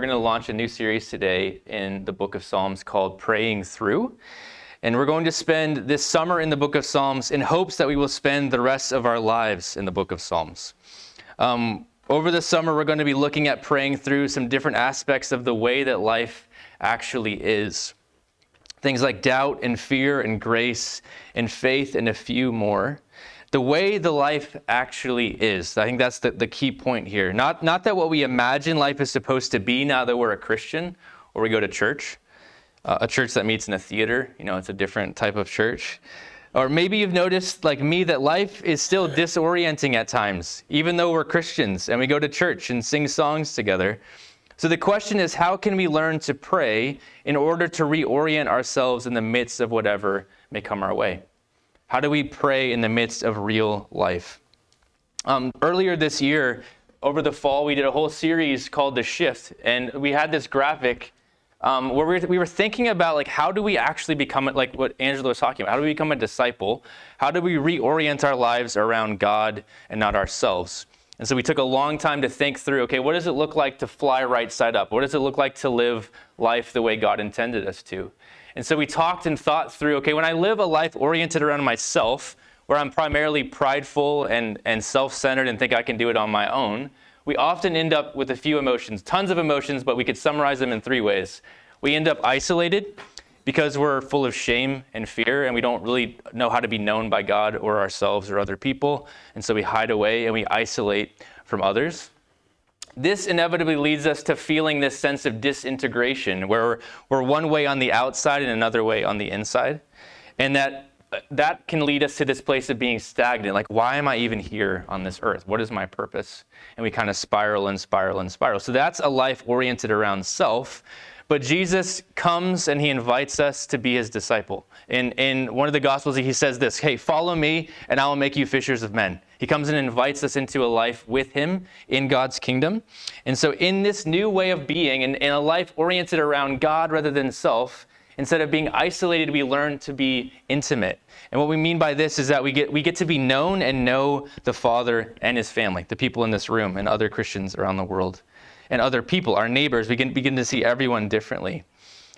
We're going to launch a new series today in the book of Psalms called Praying Through. And we're going to spend this summer in the book of Psalms in hopes that we will spend the rest of our lives in the book of Psalms. Um, over the summer, we're going to be looking at praying through some different aspects of the way that life actually is. Things like doubt and fear and grace and faith and a few more the way the life actually is. I think that's the, the key point here. Not, not that what we imagine life is supposed to be now that we're a Christian or we go to church, uh, a church that meets in a theater, you know, it's a different type of church. Or maybe you've noticed, like me, that life is still disorienting at times, even though we're Christians and we go to church and sing songs together. So the question is how can we learn to pray in order to reorient ourselves in the midst of whatever may come our way? How do we pray in the midst of real life? Um, earlier this year, over the fall, we did a whole series called The Shift, and we had this graphic um, where we we were thinking about like how do we actually become like what Angela was talking about? How do we become a disciple? How do we reorient our lives around God and not ourselves? And so we took a long time to think through okay, what does it look like to fly right side up? What does it look like to live life the way God intended us to? And so we talked and thought through okay, when I live a life oriented around myself, where I'm primarily prideful and, and self centered and think I can do it on my own, we often end up with a few emotions, tons of emotions, but we could summarize them in three ways. We end up isolated because we're full of shame and fear, and we don't really know how to be known by God or ourselves or other people. And so we hide away and we isolate from others this inevitably leads us to feeling this sense of disintegration, where we're one way on the outside and another way on the inside. And that that can lead us to this place of being stagnant. Like, why am I even here on this earth? What is my purpose? And we kind of spiral and spiral and spiral. So that's a life oriented around self. But Jesus comes and he invites us to be his disciple. In, in one of the Gospels, he says this Hey, follow me, and I will make you fishers of men. He comes and invites us into a life with Him in God's kingdom. And so, in this new way of being, and in a life oriented around God rather than self, instead of being isolated, we learn to be intimate. And what we mean by this is that we get, we get to be known and know the Father and His family, the people in this room, and other Christians around the world, and other people, our neighbors. We can begin to see everyone differently.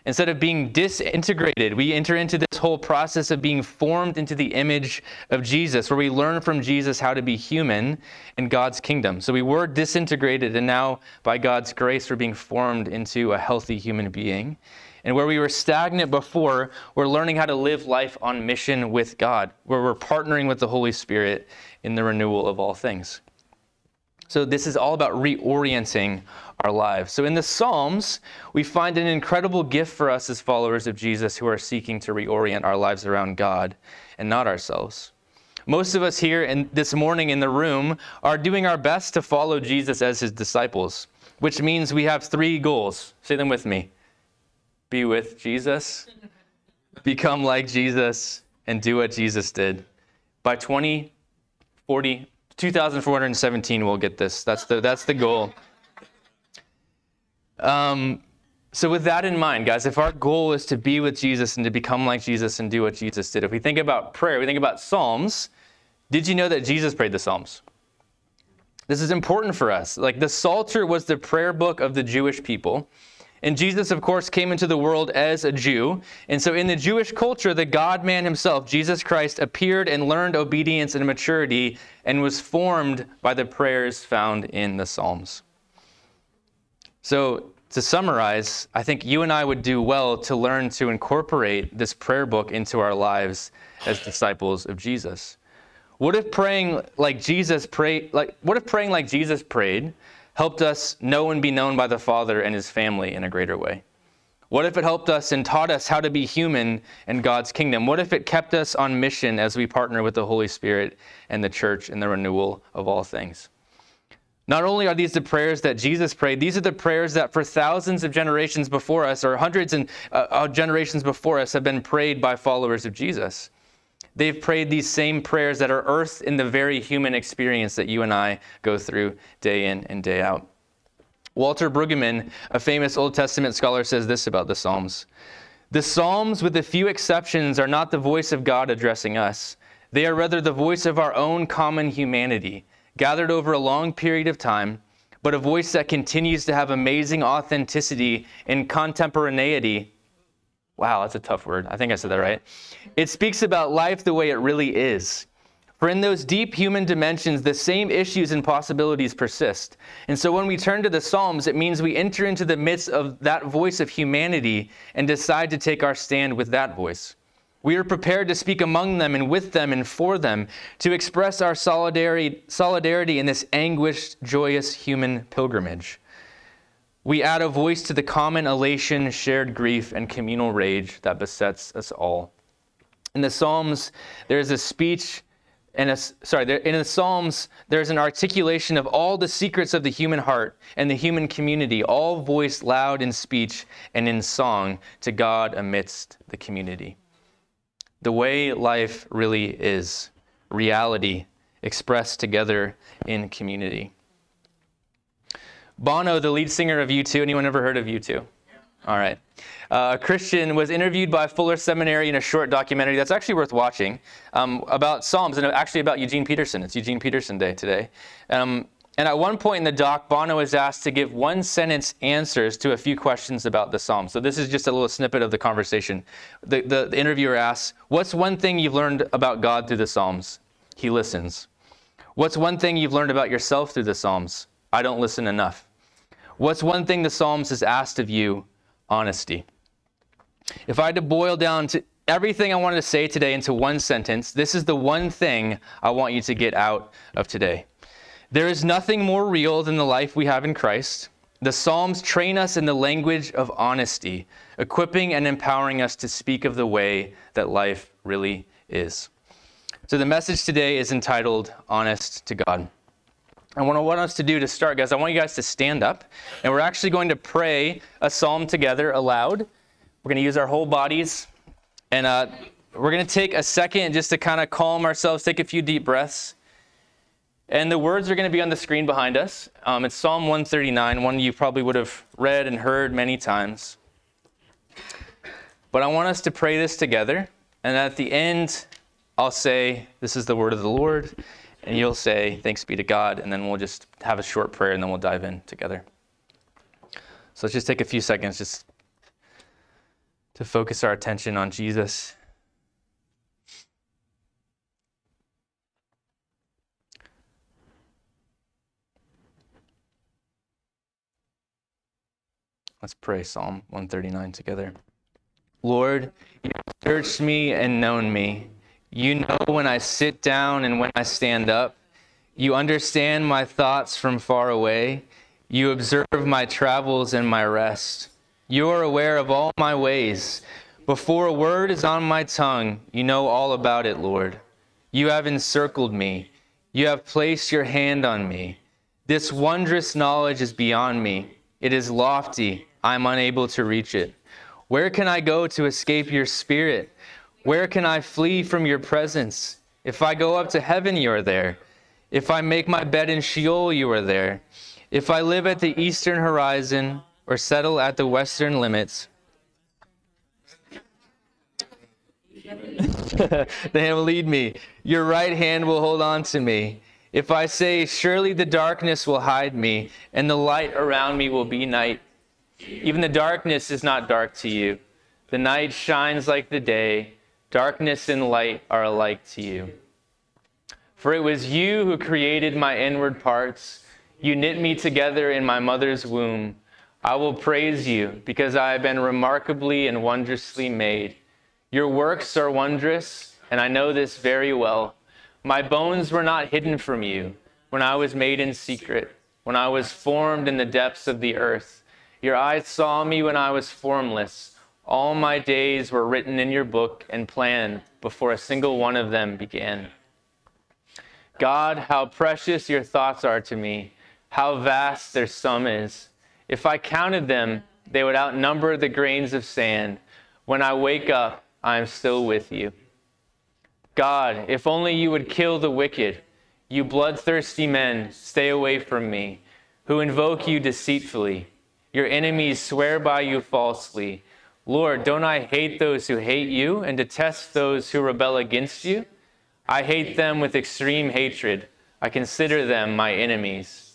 Instead of being disintegrated, we enter into this whole process of being formed into the image of Jesus, where we learn from Jesus how to be human in God's kingdom. So we were disintegrated, and now by God's grace, we're being formed into a healthy human being. And where we were stagnant before, we're learning how to live life on mission with God, where we're partnering with the Holy Spirit in the renewal of all things. So, this is all about reorienting our lives. So, in the Psalms, we find an incredible gift for us as followers of Jesus who are seeking to reorient our lives around God and not ourselves. Most of us here and this morning in the room are doing our best to follow Jesus as his disciples, which means we have three goals. Say them with me be with Jesus, become like Jesus, and do what Jesus did. By 2040, 2,417 will get this. That's the, that's the goal. Um, so, with that in mind, guys, if our goal is to be with Jesus and to become like Jesus and do what Jesus did, if we think about prayer, we think about Psalms, did you know that Jesus prayed the Psalms? This is important for us. Like the Psalter was the prayer book of the Jewish people. And Jesus, of course, came into the world as a Jew. And so, in the Jewish culture, the God man himself, Jesus Christ, appeared and learned obedience and maturity and was formed by the prayers found in the Psalms. So, to summarize, I think you and I would do well to learn to incorporate this prayer book into our lives as disciples of Jesus. What if praying like Jesus prayed like what if praying like Jesus prayed helped us know and be known by the Father and his family in a greater way? What if it helped us and taught us how to be human in God's kingdom? What if it kept us on mission as we partner with the Holy Spirit and the church in the renewal of all things? Not only are these the prayers that Jesus prayed, these are the prayers that for thousands of generations before us, or hundreds and uh, generations before us, have been prayed by followers of Jesus. They've prayed these same prayers that are earthed in the very human experience that you and I go through day in and day out. Walter Brueggemann, a famous Old Testament scholar, says this about the Psalms The Psalms, with a few exceptions, are not the voice of God addressing us. They are rather the voice of our own common humanity, gathered over a long period of time, but a voice that continues to have amazing authenticity and contemporaneity. Wow, that's a tough word. I think I said that right. It speaks about life the way it really is. For in those deep human dimensions, the same issues and possibilities persist. And so when we turn to the Psalms, it means we enter into the midst of that voice of humanity and decide to take our stand with that voice. We are prepared to speak among them and with them and for them, to express our solidarity, solidarity in this anguished, joyous human pilgrimage. We add a voice to the common elation, shared grief, and communal rage that besets us all. In the Psalms, there is a speech in a, sorry, there, in the Psalms, there's an articulation of all the secrets of the human heart and the human community, all voiced loud in speech and in song to God amidst the community. The way life really is, reality expressed together in community. Bono, the lead singer of U2, anyone ever heard of U2? All right. Uh, Christian was interviewed by Fuller Seminary in a short documentary that's actually worth watching um, about Psalms and actually about Eugene Peterson. It's Eugene Peterson Day today. Um, and at one point in the doc, Bono was asked to give one sentence answers to a few questions about the Psalms. So this is just a little snippet of the conversation. The, the, the interviewer asks, What's one thing you've learned about God through the Psalms? He listens. What's one thing you've learned about yourself through the Psalms? I don't listen enough. What's one thing the Psalms has asked of you? Honesty. If I had to boil down to everything I wanted to say today into one sentence, this is the one thing I want you to get out of today. There is nothing more real than the life we have in Christ. The Psalms train us in the language of honesty, equipping and empowering us to speak of the way that life really is. So, the message today is entitled Honest to God. And what I want us to do to start, guys, I want you guys to stand up, and we're actually going to pray a psalm together aloud. We're going to use our whole bodies, and uh, we're going to take a second just to kind of calm ourselves, take a few deep breaths. And the words are going to be on the screen behind us. Um, it's Psalm 139, one you probably would have read and heard many times. But I want us to pray this together, and at the end, I'll say, This is the word of the Lord and you'll say, Thanks be to God, and then we'll just have a short prayer and then we'll dive in together. So let's just take a few seconds just to focus our attention on Jesus. Let's pray Psalm 139 together. Lord, you searched me and known me. You know when I sit down and when I stand up. You understand my thoughts from far away. You observe my travels and my rest. You are aware of all my ways. Before a word is on my tongue, you know all about it, Lord. You have encircled me. You have placed your hand on me. This wondrous knowledge is beyond me. It is lofty. I am unable to reach it. Where can I go to escape your spirit? Where can I flee from your presence? If I go up to heaven, you are there. If I make my bed in Sheol, you are there. If I live at the eastern horizon or settle at the western limits, the hand will lead me. Your right hand will hold on to me. If I say, Surely the darkness will hide me, and the light around me will be night, even the darkness is not dark to you. The night shines like the day Darkness and light are alike to you. For it was you who created my inward parts. You knit me together in my mother's womb. I will praise you because I have been remarkably and wondrously made. Your works are wondrous, and I know this very well. My bones were not hidden from you when I was made in secret, when I was formed in the depths of the earth. Your eyes saw me when I was formless. All my days were written in your book and planned before a single one of them began. God, how precious your thoughts are to me, how vast their sum is. If I counted them, they would outnumber the grains of sand. When I wake up, I am still with you. God, if only you would kill the wicked, you bloodthirsty men, stay away from me, who invoke you deceitfully. Your enemies swear by you falsely. Lord, don't I hate those who hate you and detest those who rebel against you? I hate them with extreme hatred. I consider them my enemies.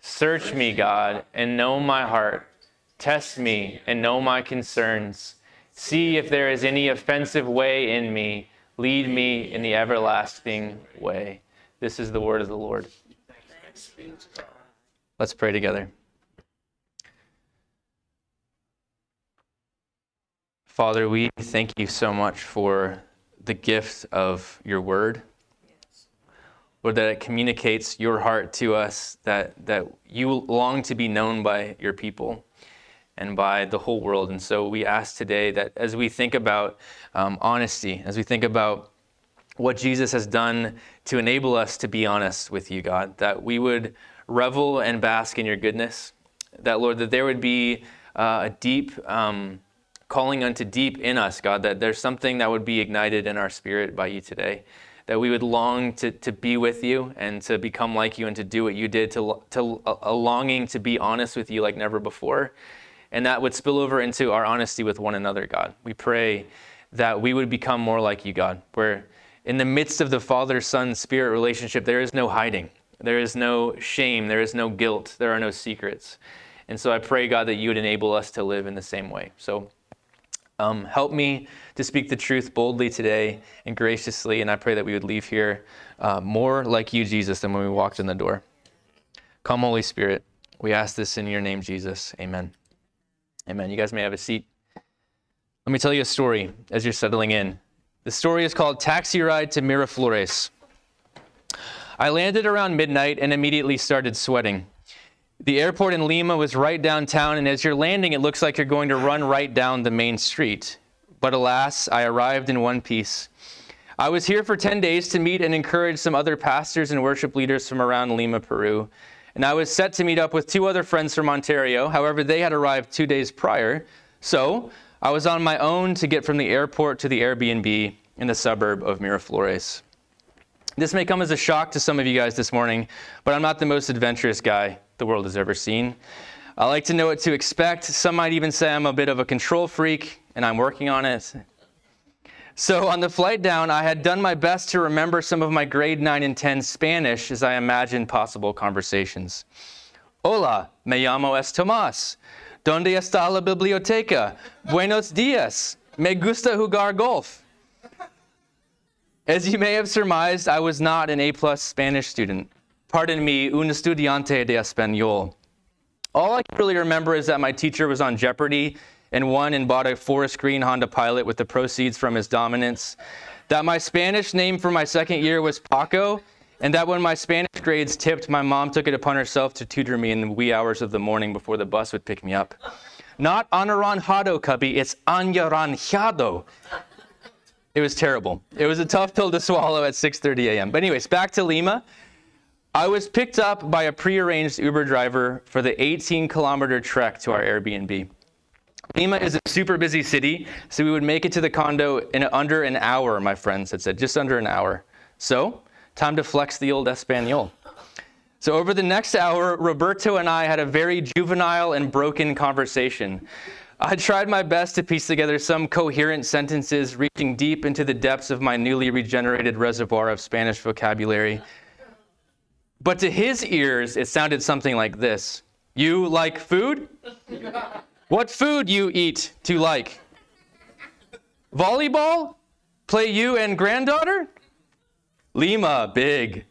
Search me, God, and know my heart. Test me and know my concerns. See if there is any offensive way in me. Lead me in the everlasting way. This is the word of the Lord. Let's pray together. Father, we thank you so much for the gift of your word. Lord, that it communicates your heart to us, that, that you long to be known by your people and by the whole world. And so we ask today that as we think about um, honesty, as we think about what Jesus has done to enable us to be honest with you, God, that we would revel and bask in your goodness, that, Lord, that there would be uh, a deep um, calling unto deep in us, God, that there's something that would be ignited in our spirit by you today that we would long to, to be with you and to become like you and to do what you did, to, to a longing to be honest with you like never before. And that would spill over into our honesty with one another, God. We pray that we would become more like you, God, where in the midst of the Father, Son, Spirit relationship, there is no hiding. There is no shame. There is no guilt. There are no secrets. And so I pray, God, that you would enable us to live in the same way. So um, help me to speak the truth boldly today and graciously, and I pray that we would leave here uh, more like you, Jesus, than when we walked in the door. Come, Holy Spirit. We ask this in your name, Jesus. Amen. Amen. You guys may have a seat. Let me tell you a story as you're settling in. The story is called Taxi Ride to Miraflores. I landed around midnight and immediately started sweating. The airport in Lima was right downtown, and as you're landing, it looks like you're going to run right down the main street. But alas, I arrived in one piece. I was here for 10 days to meet and encourage some other pastors and worship leaders from around Lima, Peru. And I was set to meet up with two other friends from Ontario. However, they had arrived two days prior. So I was on my own to get from the airport to the Airbnb in the suburb of Miraflores. This may come as a shock to some of you guys this morning, but I'm not the most adventurous guy the world has ever seen. I like to know what to expect. Some might even say I'm a bit of a control freak, and I'm working on it. So, on the flight down, I had done my best to remember some of my grade 9 and 10 Spanish as I imagined possible conversations. Hola, me llamo es Tomás. ¿Dónde está la biblioteca? Buenos días. Me gusta jugar golf. As you may have surmised, I was not an A plus Spanish student. Pardon me, un estudiante de español. All I can really remember is that my teacher was on Jeopardy and won and bought a forest green Honda Pilot with the proceeds from his dominance. That my Spanish name for my second year was Paco, and that when my Spanish grades tipped, my mom took it upon herself to tutor me in the wee hours of the morning before the bus would pick me up. Not anaranjado, cubby, it's anaranjado. It was terrible. It was a tough pill to swallow at 6:30 a.m. But anyways, back to Lima. I was picked up by a prearranged Uber driver for the 18 kilometer trek to our Airbnb. Lima is a super busy city, so we would make it to the condo in under an hour, my friends had said, just under an hour. So, time to flex the old Espanol. So, over the next hour, Roberto and I had a very juvenile and broken conversation. I tried my best to piece together some coherent sentences, reaching deep into the depths of my newly regenerated reservoir of Spanish vocabulary. But to his ears, it sounded something like this You like food? what food you eat to like? Volleyball? Play you and granddaughter? Lima, big.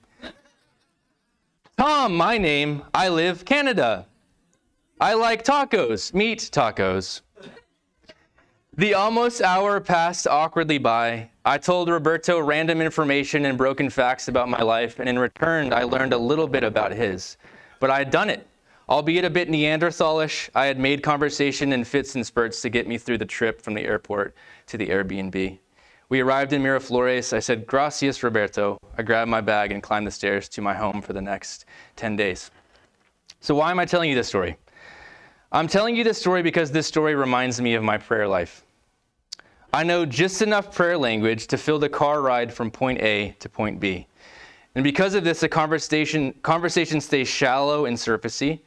Tom, my name. I live Canada. I like tacos, meat tacos. The almost hour passed awkwardly by. I told Roberto random information and broken facts about my life, and in return, I learned a little bit about his. But I had done it. Albeit a bit Neanderthalish, I had made conversation in fits and spurts to get me through the trip from the airport to the Airbnb. We arrived in Miraflores. I said, Gracias, Roberto. I grabbed my bag and climbed the stairs to my home for the next 10 days. So, why am I telling you this story? I'm telling you this story because this story reminds me of my prayer life. I know just enough prayer language to fill the car ride from point A to point B. And because of this, the conversation, conversation stays shallow and surfacey,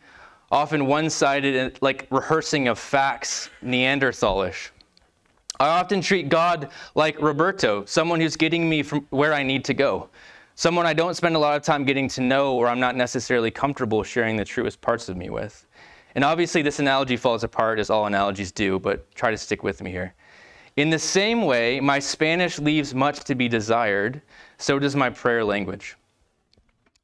often one sided, like rehearsing of facts, Neanderthalish. I often treat God like Roberto, someone who's getting me from where I need to go. someone I don't spend a lot of time getting to know or I'm not necessarily comfortable sharing the truest parts of me with. And obviously, this analogy falls apart as all analogies do, but try to stick with me here. In the same way, my Spanish leaves much to be desired, so does my prayer language.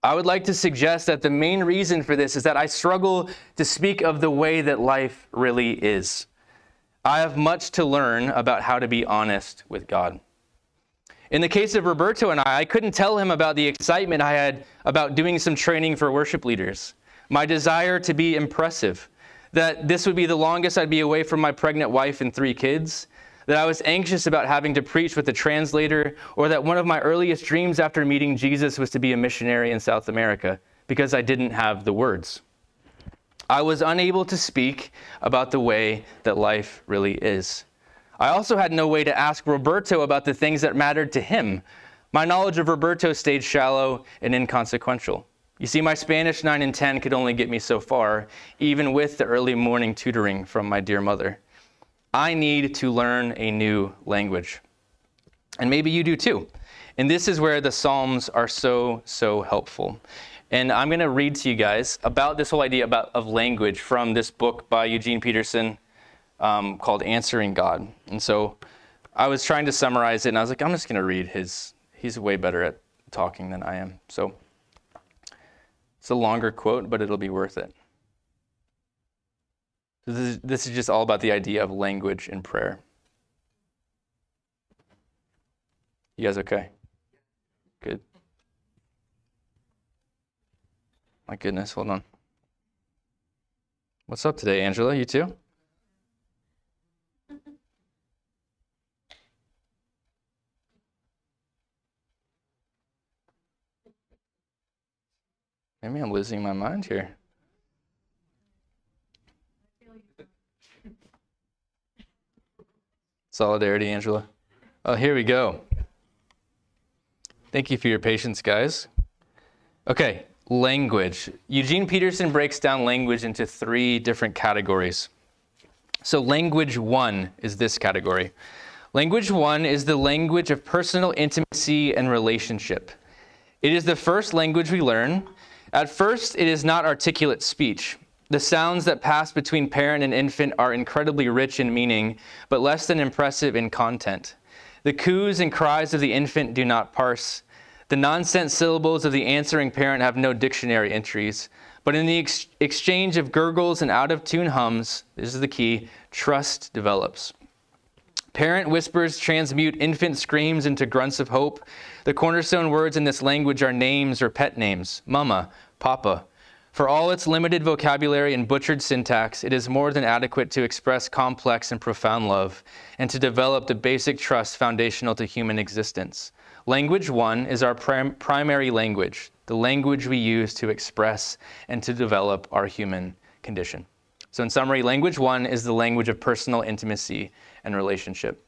I would like to suggest that the main reason for this is that I struggle to speak of the way that life really is. I have much to learn about how to be honest with God. In the case of Roberto and I, I couldn't tell him about the excitement I had about doing some training for worship leaders, my desire to be impressive, that this would be the longest I'd be away from my pregnant wife and three kids, that I was anxious about having to preach with a translator, or that one of my earliest dreams after meeting Jesus was to be a missionary in South America because I didn't have the words. I was unable to speak about the way that life really is. I also had no way to ask Roberto about the things that mattered to him. My knowledge of Roberto stayed shallow and inconsequential. You see, my Spanish 9 and 10 could only get me so far, even with the early morning tutoring from my dear mother. I need to learn a new language. And maybe you do too. And this is where the Psalms are so, so helpful. And I'm going to read to you guys about this whole idea about, of language from this book by Eugene Peterson um, called Answering God. And so I was trying to summarize it, and I was like, I'm just going to read his. He's way better at talking than I am. So it's a longer quote, but it'll be worth it. This is, this is just all about the idea of language in prayer. You guys okay? Good. My goodness, hold on. What's up today, Angela? You too? Maybe I'm losing my mind here. Solidarity, Angela. Oh, here we go. Thank you for your patience, guys. Okay, language. Eugene Peterson breaks down language into three different categories. So, language one is this category. Language one is the language of personal intimacy and relationship. It is the first language we learn. At first, it is not articulate speech. The sounds that pass between parent and infant are incredibly rich in meaning, but less than impressive in content. The coos and cries of the infant do not parse. The nonsense syllables of the answering parent have no dictionary entries. But in the ex- exchange of gurgles and out of tune hums, this is the key, trust develops. Parent whispers transmute infant screams into grunts of hope. The cornerstone words in this language are names or pet names mama, papa, for all its limited vocabulary and butchered syntax, it is more than adequate to express complex and profound love and to develop the basic trust foundational to human existence. Language one is our prim- primary language, the language we use to express and to develop our human condition. So, in summary, language one is the language of personal intimacy and relationship.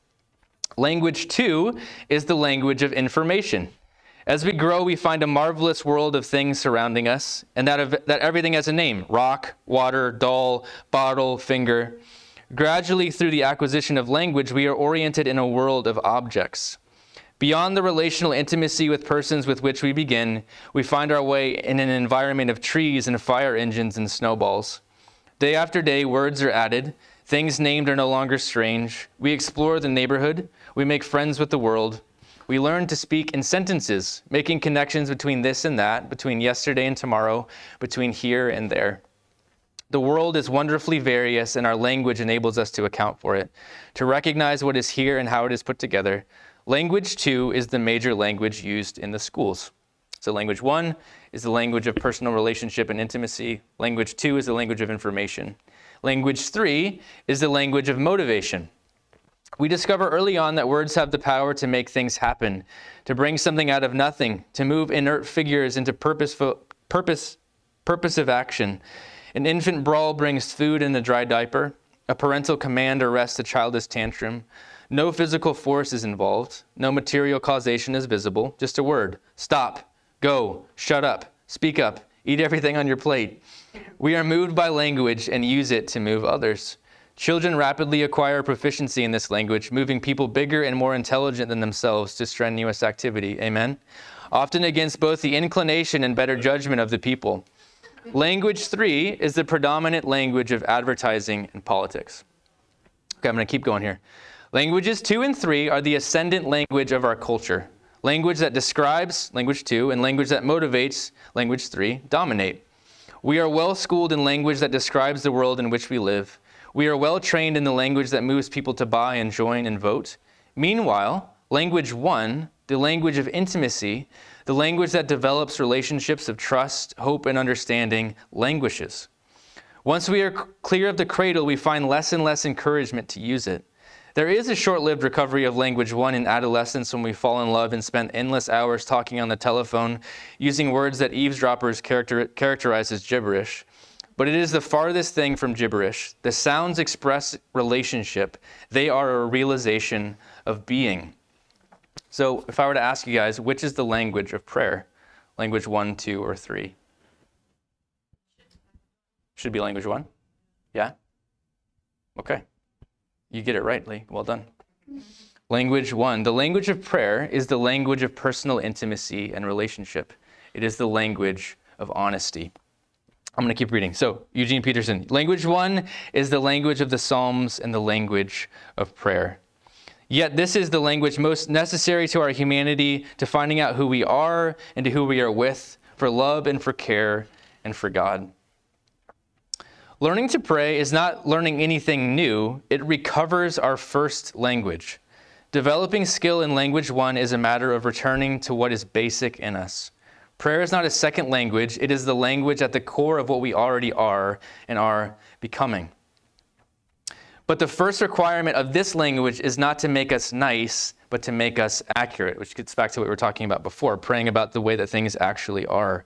Language two is the language of information. As we grow, we find a marvelous world of things surrounding us, and that, of, that everything has a name rock, water, doll, bottle, finger. Gradually, through the acquisition of language, we are oriented in a world of objects. Beyond the relational intimacy with persons with which we begin, we find our way in an environment of trees and fire engines and snowballs. Day after day, words are added. Things named are no longer strange. We explore the neighborhood. We make friends with the world. We learn to speak in sentences, making connections between this and that, between yesterday and tomorrow, between here and there. The world is wonderfully various, and our language enables us to account for it, to recognize what is here and how it is put together. Language, two is the major language used in the schools. So, language one is the language of personal relationship and intimacy. Language two is the language of information. Language three is the language of motivation. We discover early on that words have the power to make things happen, to bring something out of nothing, to move inert figures into purposeful, purpose, purposive action. An infant brawl brings food in a dry diaper. A parental command arrests a childish tantrum. No physical force is involved. No material causation is visible. Just a word stop, go, shut up, speak up, eat everything on your plate. We are moved by language and use it to move others. Children rapidly acquire proficiency in this language, moving people bigger and more intelligent than themselves to strenuous activity. Amen? often against both the inclination and better judgment of the people. Language three is the predominant language of advertising and politics. Okay, I'm going to keep going here. Languages two and three are the ascendant language of our culture. Language that describes, language two, and language that motivates, language three, dominate. We are well schooled in language that describes the world in which we live. We are well trained in the language that moves people to buy and join and vote. Meanwhile, language one, the language of intimacy, the language that develops relationships of trust, hope, and understanding, languishes. Once we are clear of the cradle, we find less and less encouragement to use it. There is a short lived recovery of language one in adolescence when we fall in love and spend endless hours talking on the telephone, using words that eavesdroppers character- characterize as gibberish. But it is the farthest thing from gibberish. The sounds express relationship, they are a realization of being. So, if I were to ask you guys, which is the language of prayer? Language one, two, or three? Should be language one? Yeah? Okay. You get it right, Lee. Well done. Language one. The language of prayer is the language of personal intimacy and relationship. It is the language of honesty. I'm going to keep reading. So, Eugene Peterson. Language one is the language of the Psalms and the language of prayer. Yet, this is the language most necessary to our humanity, to finding out who we are and to who we are with, for love and for care and for God. Learning to pray is not learning anything new, it recovers our first language. Developing skill in language one is a matter of returning to what is basic in us. Prayer is not a second language, it is the language at the core of what we already are and are becoming. But the first requirement of this language is not to make us nice, but to make us accurate, which gets back to what we were talking about before, praying about the way that things actually are.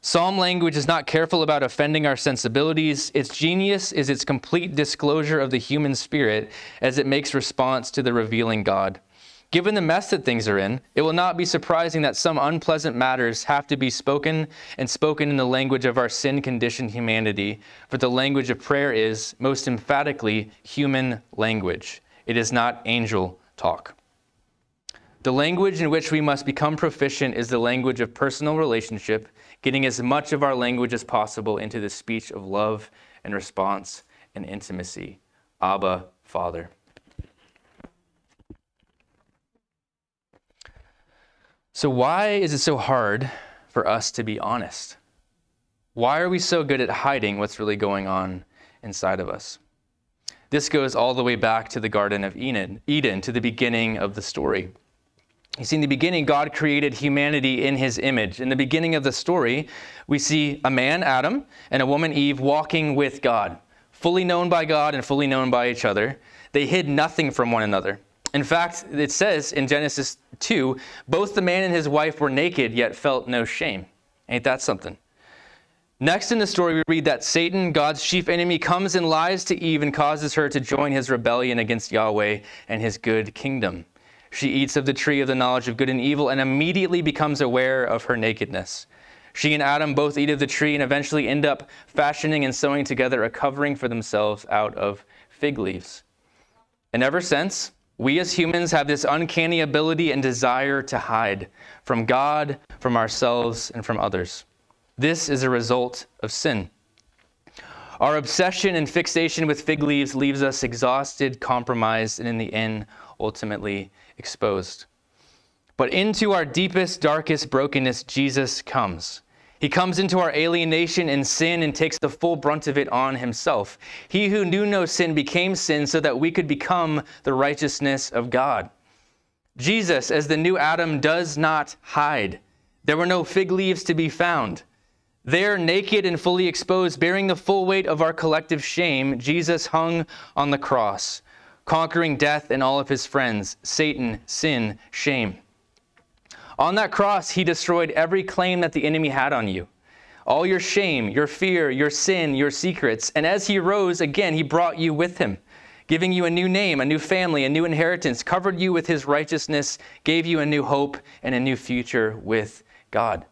Psalm language is not careful about offending our sensibilities. Its genius is its complete disclosure of the human spirit as it makes response to the revealing God. Given the mess that things are in, it will not be surprising that some unpleasant matters have to be spoken and spoken in the language of our sin conditioned humanity, for the language of prayer is, most emphatically, human language. It is not angel talk. The language in which we must become proficient is the language of personal relationship getting as much of our language as possible into the speech of love and response and intimacy. Abba, Father. So, why is it so hard for us to be honest? Why are we so good at hiding what's really going on inside of us? This goes all the way back to the Garden of Eden, Eden to the beginning of the story. You see, in the beginning, God created humanity in his image. In the beginning of the story, we see a man, Adam, and a woman, Eve, walking with God, fully known by God and fully known by each other. They hid nothing from one another. In fact, it says in Genesis 2 both the man and his wife were naked, yet felt no shame. Ain't that something? Next in the story, we read that Satan, God's chief enemy, comes and lies to Eve and causes her to join his rebellion against Yahweh and his good kingdom. She eats of the tree of the knowledge of good and evil and immediately becomes aware of her nakedness. She and Adam both eat of the tree and eventually end up fashioning and sewing together a covering for themselves out of fig leaves. And ever since, we as humans have this uncanny ability and desire to hide from God, from ourselves, and from others. This is a result of sin. Our obsession and fixation with fig leaves leaves us exhausted, compromised, and in the end, ultimately exposed. But into our deepest, darkest brokenness, Jesus comes. He comes into our alienation and sin and takes the full brunt of it on himself. He who knew no sin became sin so that we could become the righteousness of God. Jesus, as the new Adam, does not hide. There were no fig leaves to be found. There, naked and fully exposed, bearing the full weight of our collective shame, Jesus hung on the cross conquering death and all of his friends, Satan, sin, shame. On that cross, he destroyed every claim that the enemy had on you. All your shame, your fear, your sin, your secrets. And as he rose again, he brought you with him, giving you a new name, a new family, a new inheritance, covered you with his righteousness, gave you a new hope and a new future with God.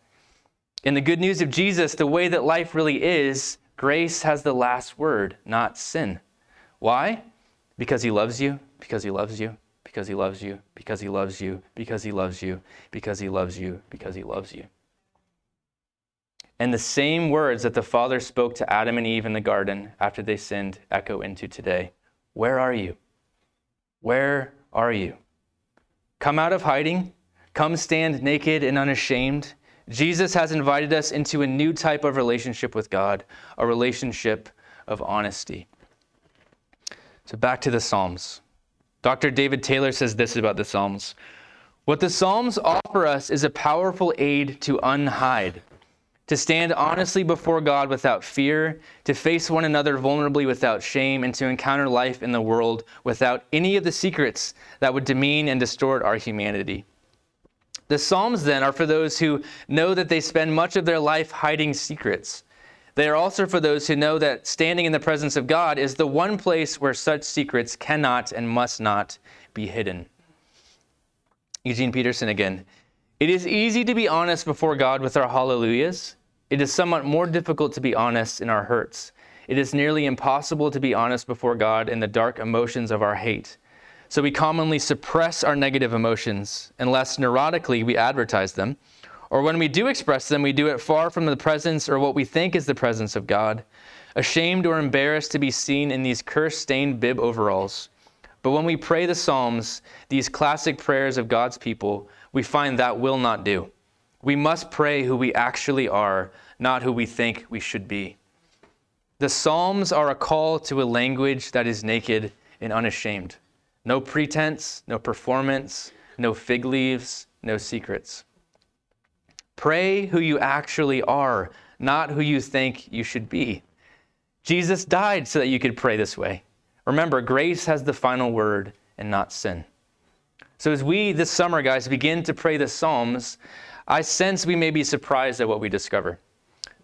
In the good news of Jesus, the way that life really is, grace has the last word, not sin. Why? Because he loves you, because he loves you, because he loves you, because he loves you, because he loves you, because he loves you, because he loves you. And the same words that the Father spoke to Adam and Eve in the garden after they sinned echo into today. Where are you? Where are you? Come out of hiding. Come stand naked and unashamed. Jesus has invited us into a new type of relationship with God, a relationship of honesty. So back to the Psalms. Dr. David Taylor says this about the Psalms What the Psalms offer us is a powerful aid to unhide, to stand honestly before God without fear, to face one another vulnerably without shame, and to encounter life in the world without any of the secrets that would demean and distort our humanity. The Psalms, then, are for those who know that they spend much of their life hiding secrets. They are also for those who know that standing in the presence of God is the one place where such secrets cannot and must not be hidden. Eugene Peterson again. It is easy to be honest before God with our hallelujahs. It is somewhat more difficult to be honest in our hurts. It is nearly impossible to be honest before God in the dark emotions of our hate. So we commonly suppress our negative emotions, and less neurotically we advertise them. Or when we do express them, we do it far from the presence or what we think is the presence of God, ashamed or embarrassed to be seen in these curse stained bib overalls. But when we pray the Psalms, these classic prayers of God's people, we find that will not do. We must pray who we actually are, not who we think we should be. The Psalms are a call to a language that is naked and unashamed. No pretense, no performance, no fig leaves, no secrets. Pray who you actually are, not who you think you should be. Jesus died so that you could pray this way. Remember, grace has the final word and not sin. So, as we this summer, guys, begin to pray the Psalms, I sense we may be surprised at what we discover.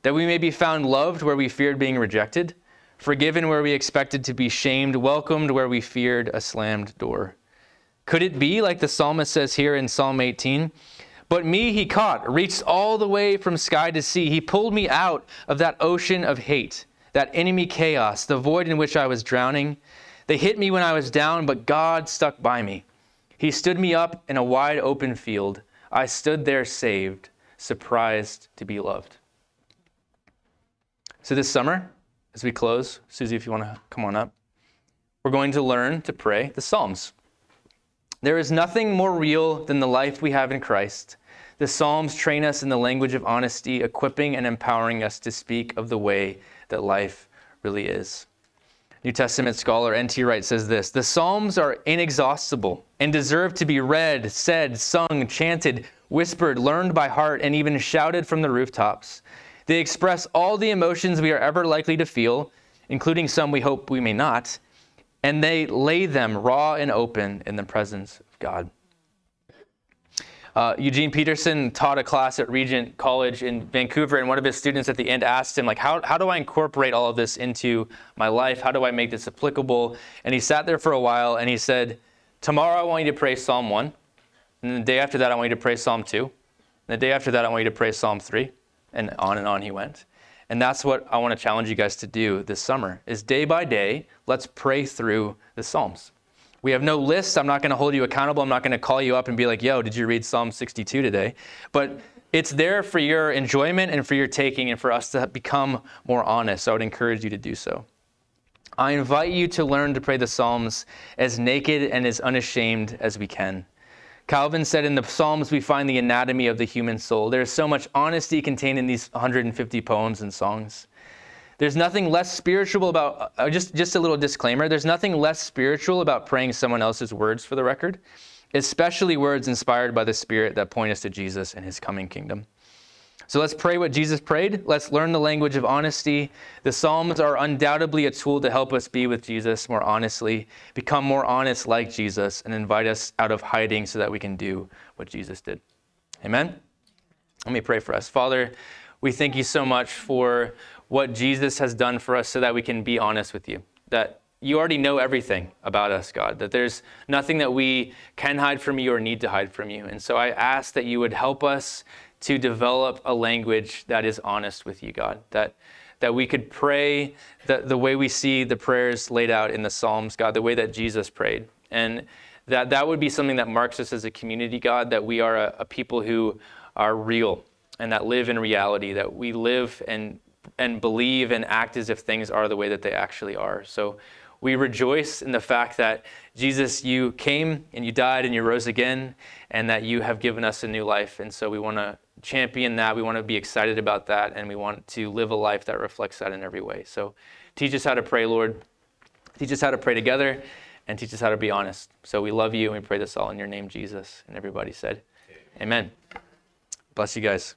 That we may be found loved where we feared being rejected, forgiven where we expected to be shamed, welcomed where we feared a slammed door. Could it be, like the psalmist says here in Psalm 18, but me he caught, reached all the way from sky to sea. He pulled me out of that ocean of hate, that enemy chaos, the void in which I was drowning. They hit me when I was down, but God stuck by me. He stood me up in a wide open field. I stood there saved, surprised to be loved. So this summer, as we close, Susie, if you want to come on up, we're going to learn to pray the Psalms. There is nothing more real than the life we have in Christ. The Psalms train us in the language of honesty, equipping and empowering us to speak of the way that life really is. New Testament scholar N.T. Wright says this The Psalms are inexhaustible and deserve to be read, said, sung, chanted, whispered, learned by heart, and even shouted from the rooftops. They express all the emotions we are ever likely to feel, including some we hope we may not, and they lay them raw and open in the presence of God. Uh, Eugene Peterson taught a class at Regent College in Vancouver, and one of his students at the end asked him, like, how, how do I incorporate all of this into my life? How do I make this applicable? And he sat there for a while and he said, Tomorrow I want you to pray Psalm 1. And the day after that, I want you to pray Psalm 2. And the day after that, I want you to pray Psalm 3 and on and on he went. And that's what I want to challenge you guys to do this summer is day by day, let's pray through the Psalms. We have no lists. I'm not going to hold you accountable. I'm not going to call you up and be like, yo, did you read Psalm 62 today? But it's there for your enjoyment and for your taking and for us to become more honest. So I would encourage you to do so. I invite you to learn to pray the Psalms as naked and as unashamed as we can. Calvin said in the Psalms, we find the anatomy of the human soul. There is so much honesty contained in these 150 poems and songs. There's nothing less spiritual about, uh, just, just a little disclaimer, there's nothing less spiritual about praying someone else's words for the record, especially words inspired by the Spirit that point us to Jesus and his coming kingdom. So let's pray what Jesus prayed. Let's learn the language of honesty. The Psalms are undoubtedly a tool to help us be with Jesus more honestly, become more honest like Jesus, and invite us out of hiding so that we can do what Jesus did. Amen? Let me pray for us. Father, we thank you so much for what Jesus has done for us so that we can be honest with you. That you already know everything about us, God, that there's nothing that we can hide from you or need to hide from you. And so I ask that you would help us to develop a language that is honest with you, God. That that we could pray the, the way we see the prayers laid out in the Psalms, God, the way that Jesus prayed. And that that would be something that marks us as a community, God, that we are a, a people who are real and that live in reality, that we live and and believe and act as if things are the way that they actually are. So we rejoice in the fact that Jesus, you came and you died and you rose again, and that you have given us a new life. And so we want to champion that. We want to be excited about that, and we want to live a life that reflects that in every way. So teach us how to pray, Lord. Teach us how to pray together and teach us how to be honest. So we love you and we pray this all in your name, Jesus. And everybody said, Amen. Amen. Bless you guys.